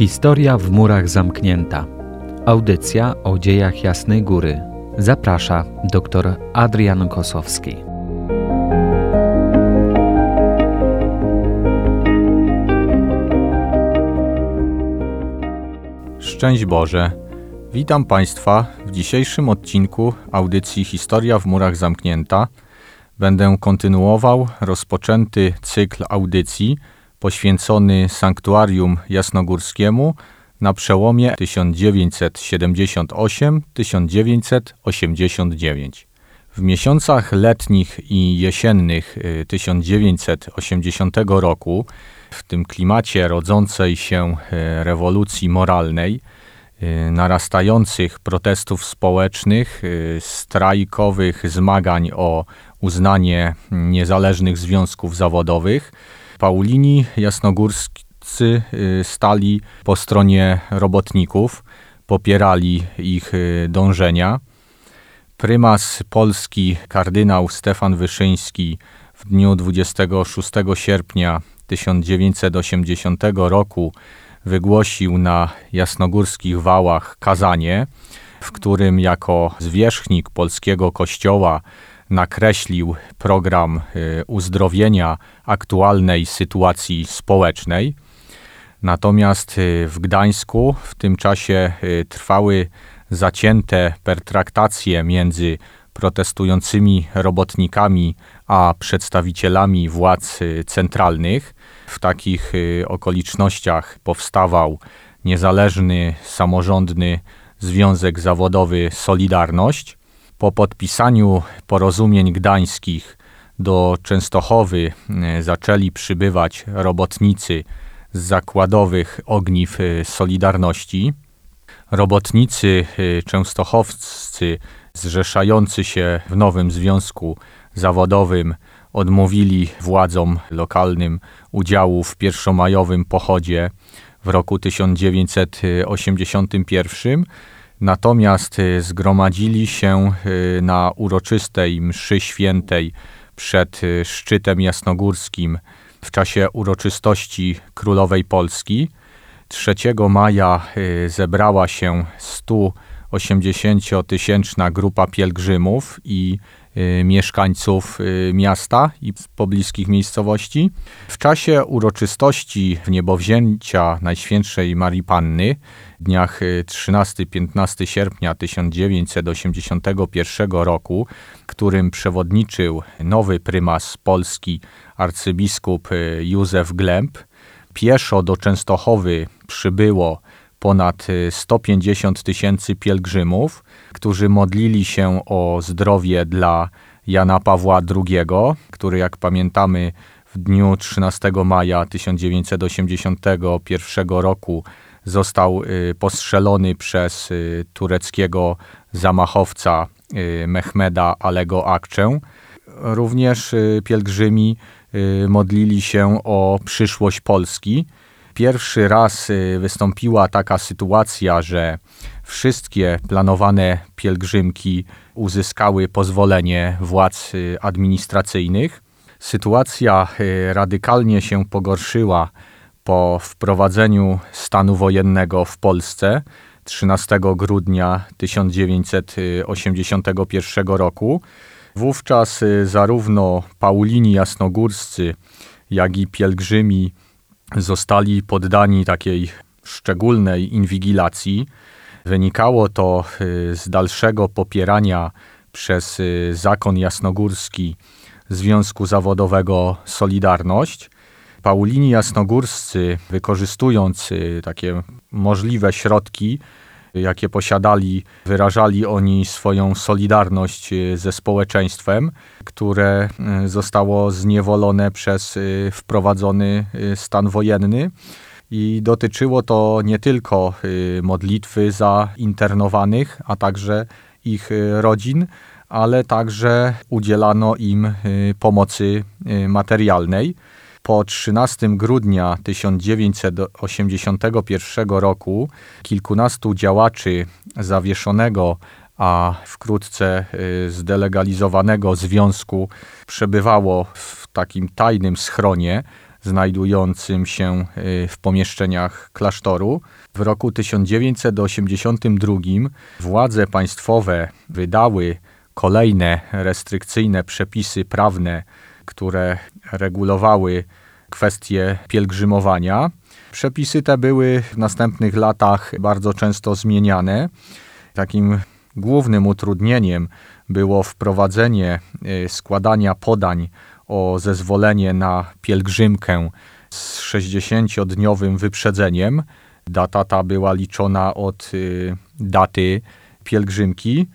Historia w murach zamknięta. Audycja o dziejach Jasnej Góry. Zaprasza dr Adrian Kosowski. Szczęść Boże. Witam Państwa w dzisiejszym odcinku audycji Historia w murach zamknięta. Będę kontynuował rozpoczęty cykl audycji poświęcony sanktuarium jasnogórskiemu na przełomie 1978-1989. W miesiącach letnich i jesiennych 1980 y, roku, w tym klimacie rodzącej się y, rewolucji moralnej, y, narastających protestów społecznych, strajkowych zmagań o uznanie niezależnych związków zawodowych, Paulini jasnogórscy y, stali po stronie robotników, popierali ich y, dążenia. Prymas Polski kardynał Stefan Wyszyński w dniu 26 sierpnia 1980 roku wygłosił na jasnogórskich wałach kazanie, w którym jako zwierzchnik polskiego kościoła nakreślił program y, uzdrowienia aktualnej sytuacji społecznej. Natomiast y, w Gdańsku w tym czasie y, trwały zacięte pertraktacje między protestującymi robotnikami a przedstawicielami władz centralnych. W takich okolicznościach powstawał niezależny, samorządny Związek Zawodowy Solidarność. Po podpisaniu porozumień gdańskich do Częstochowy e, zaczęli przybywać robotnicy z zakładowych ogniw e, Solidarności. Robotnicy e, częstochowscy zrzeszający się w nowym związku zawodowym odmówili władzom lokalnym udziału w pierwszomajowym pochodzie w roku 1981 Natomiast y, zgromadzili się y, na uroczystej mszy świętej przed y, szczytem jasnogórskim w czasie uroczystości Królowej Polski. 3 maja zebrała się 180-tysięczna grupa pielgrzymów i mieszkańców y, miasta i pobliskich miejscowości. W czasie uroczystości wniebowzięcia Najświętszej Marii Panny w dniach 13-15 y, sierpnia 1981 roku, którym przewodniczył nowy prymas Polski arcybiskup Józef Glemp, pieszo do Częstochowy przybyło ponad 150 tysięcy pielgrzymów, którzy modlili się o zdrowie dla Jana Pawła II, który, jak pamiętamy, w dniu 13 maja 1981 roku został y, postrzelony przez y, tureckiego zamachowca y, Mehmeda Alego Akczę. Również pielgrzymi modlili się o przyszłość Polski. Pierwszy raz wystąpiła taka sytuacja, że wszystkie planowane pielgrzymki uzyskały pozwolenie władz y, administracyjnych. Sytuacja y, radykalnie się pogorszyła po wprowadzeniu stanu wojennego w Polsce 13 grudnia 1981 roku. Wówczas y, zarówno Paulini Jasnogórscy, jak i pielgrzymi zostali poddani takiej szczególnej inwigilacji. Wynikało to y, z dalszego popierania przez y, zakon jasnogórski Związku Zawodowego Solidarność. Paulini Jasnogórscy, wykorzystując y, takie możliwe środki, jakie posiadali, wyrażali oni swoją solidarność ze społeczeństwem, które zostało zniewolone przez wprowadzony stan wojenny. I dotyczyło to nie tylko modlitwy za internowanych, a także ich rodzin, ale także udzielano im pomocy materialnej. Po 13 grudnia 1981 roku kilkunastu działaczy zawieszonego, a wkrótce zdelegalizowanego związku przebywało w takim tajnym schronie znajdującym się w pomieszczeniach klasztoru. W roku 1982 władze państwowe wydały kolejne restrykcyjne przepisy prawne, które regulowały kwestie pielgrzymowania. Przepisy te były w następnych latach bardzo często zmieniane. Takim głównym utrudnieniem było wprowadzenie y, składania podań o zezwolenie na pielgrzymkę z 60-dniowym wyprzedzeniem. Data ta była liczona od y, daty pielgrzymki.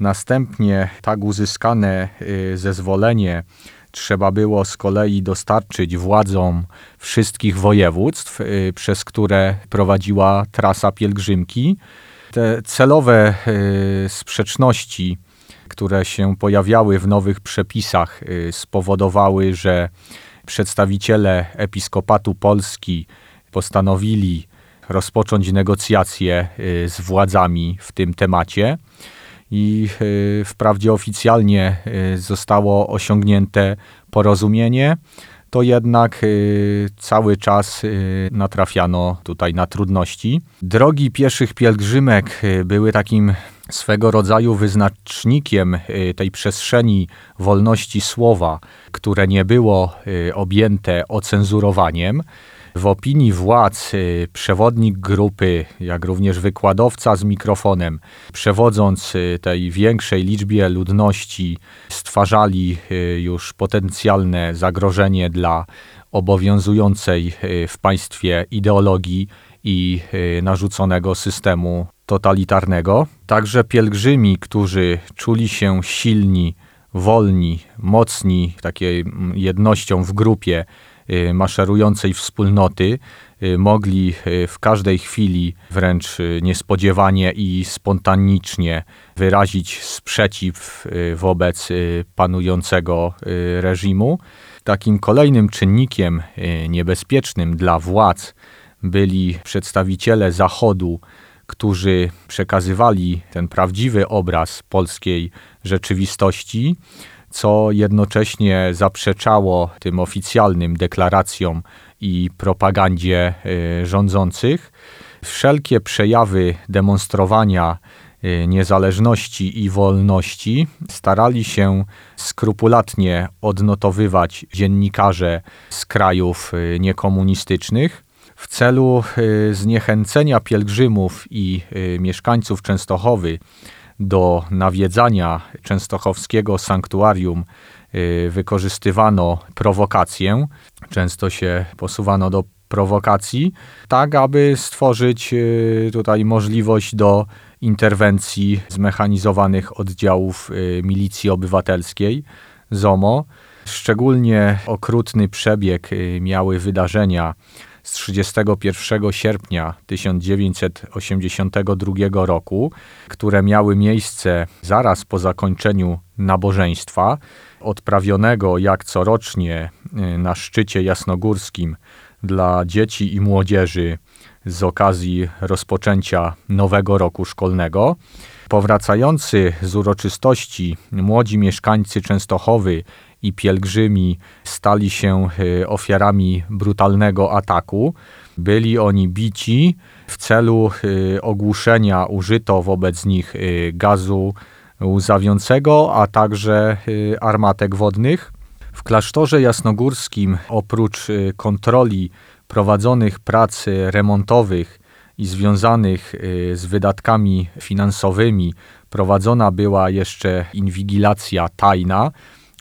Następnie tak uzyskane y, zezwolenie trzeba było z kolei dostarczyć władzom wszystkich województw, y, przez które prowadziła trasa pielgrzymki. Te celowe y, sprzeczności, które się pojawiały w nowych przepisach, spowodowały, że przedstawiciele Episkopatu Polski postanowili rozpocząć negocjacje z władzami w tym temacie i y, wprawdzie oficjalnie y, zostało osiągnięte porozumienie, to jednak y, cały czas natrafiano tutaj na trudności. Drogi pieszych pielgrzymek były takim swego rodzaju wyznacznikiem tej przestrzeni wolności słowa, które nie było objęte ocenzurowaniem. W opinii władz y, przewodnik grupy, jak również wykładowca z mikrofonem, przewodząc y, tej większej liczbie ludności, stwarzali y, już potencjalne zagrożenie dla obowiązującej w państwie ideologii i narzuconego systemu totalitarnego. Także pielgrzymi, którzy czuli się silni, wolni, mocni, takiej jednością w grupie, maszerującej wspólnoty y, mogli y, w każdej chwili wręcz niespodziewanie i spontanicznie wyrazić sprzeciw wobec panującego reżimu. Takim kolejnym czynnikiem niebezpiecznym dla władz byli przedstawiciele Zachodu, którzy przekazywali ten prawdziwy obraz polskiej rzeczywistości co jednocześnie zaprzeczało tym oficjalnym deklaracjom i propagandzie y, rządzących. Wszelkie przejawy demonstrowania y, niezależności i wolności starali się skrupulatnie odnotowywać dziennikarze z krajów y, niekomunistycznych. W celu zniechęcenia pielgrzymów i mieszkańców Częstochowy do nawiedzania częstochowskiego sanktuarium y, wykorzystywano prowokację. Często się posuwano do prowokacji, tak aby stworzyć y, tutaj możliwość do interwencji zmechanizowanych oddziałów y, milicji obywatelskiej ZOMO. Szczególnie okrutny przebieg miały wydarzenia z 31 sierpnia 1982 roku, które miały miejsce zaraz po zakończeniu nabożeństwa, odprawionego jak corocznie y, na szczycie jasnogórskim dla dzieci i młodzieży z okazji rozpoczęcia nowego roku szkolnego. Powracający z uroczystości młodzi mieszkańcy Częstochowy i pielgrzymi stali się e, ofiarami brutalnego ataku. Byli oni bici. W celu e, ogłuszenia użyto wobec nich e, gazu łzawiącego, a także armatek wodnych. W klasztorze jasnogórskim oprócz kontroli prowadzonych prac remontowych i związanych z wydatkami finansowymi prowadzona była jeszcze inwigilacja tajna,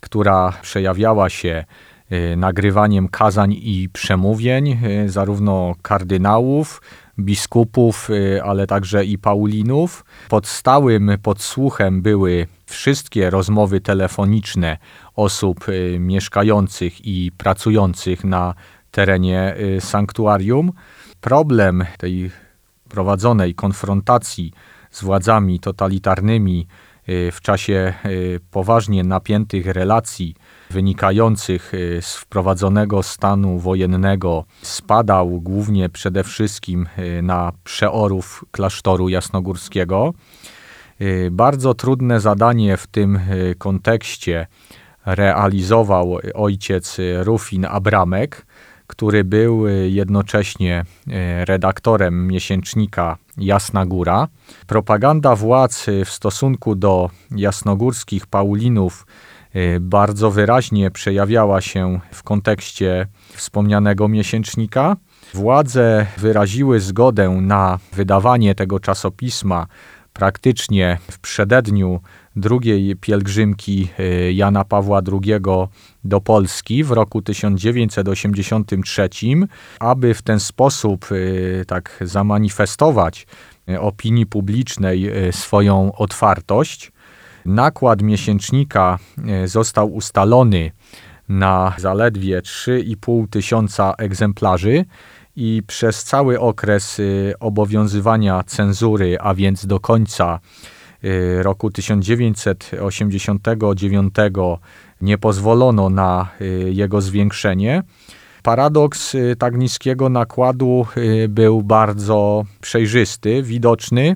która przejawiała się y, nagrywaniem kazań i przemówień, y, zarówno kardynałów, biskupów, y, ale także i paulinów. Pod stałym podsłuchem były wszystkie rozmowy telefoniczne osób mieszkających i pracujących na terenie sanktuarium. Problem tej prowadzonej konfrontacji z władzami totalitarnymi w czasie y, poważnie napiętych relacji wynikających y, z wprowadzonego stanu wojennego spadał głównie przede wszystkim na przeorów klasztoru jasnogórskiego. Bardzo trudne zadanie w tym kontekście realizował ojciec Rufin Abramek, który był jednocześnie redaktorem miesięcznika Jasna Góra. Propaganda władz w stosunku do jasnogórskich Paulinów bardzo wyraźnie przejawiała się w kontekście wspomnianego miesięcznika. Władze wyraziły zgodę na wydawanie tego czasopisma praktycznie w przededniu drugiej pielgrzymki y, Jana Pawła II do Polski w roku 1983, aby w ten sposób y, tak zamanifestować y, opinii publicznej swoją otwartość. Nakład miesięcznika został ustalony na zaledwie 3,5 tysiąca egzemplarzy i przez cały okres obowiązywania cenzury, a więc do końca roku 1989 nie pozwolono na y, jego zwiększenie. Paradoks tak niskiego nakładu był bardzo przejrzysty, widoczny,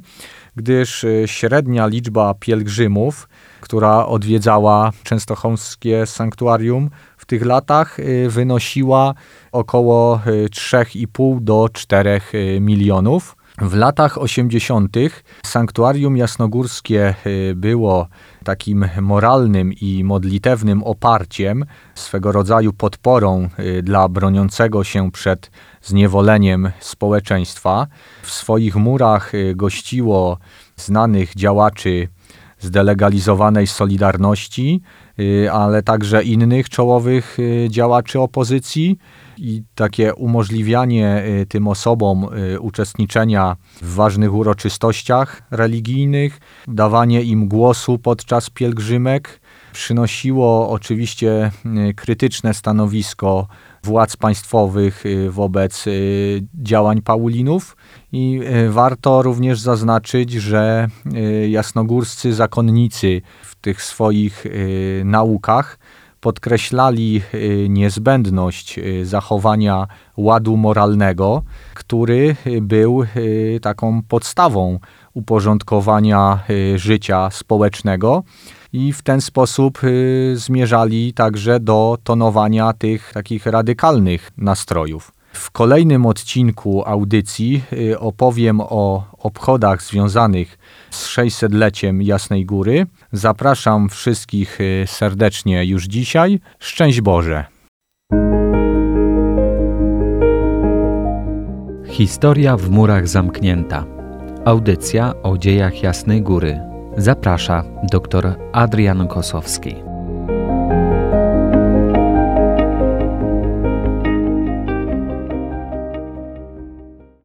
gdyż średnia liczba pielgrzymów, która odwiedzała częstochowskie sanktuarium w tych latach y, wynosiła około 3,5 y, do 4 y, milionów. W latach 80. sanktuarium jasnogórskie było takim moralnym i modlitewnym oparciem, swego rodzaju podporą dla broniącego się przed zniewoleniem społeczeństwa. W swoich murach gościło znanych działaczy zdelegalizowanej Solidarności, y, ale także innych czołowych y, działaczy opozycji i takie umożliwianie y, tym osobom uczestniczenia w ważnych uroczystościach religijnych, dawanie im głosu podczas pielgrzymek przynosiło oczywiście krytyczne stanowisko władz państwowych wobec działań Paulinów. I warto również zaznaczyć, że jasnogórscy zakonnicy w tych swoich naukach podkreślali niezbędność zachowania ładu moralnego, który był taką podstawą uporządkowania życia społecznego i w ten sposób zmierzali także do tonowania tych takich radykalnych nastrojów. W kolejnym odcinku audycji y, opowiem o obchodach związanych z 600-leciem Jasnej Góry. Zapraszam wszystkich y, serdecznie już dzisiaj. Szczęść Boże! Historia w murach zamknięta. Audycja o dziejach Jasnej Góry. Zaprasza dr Adrian Kosowski.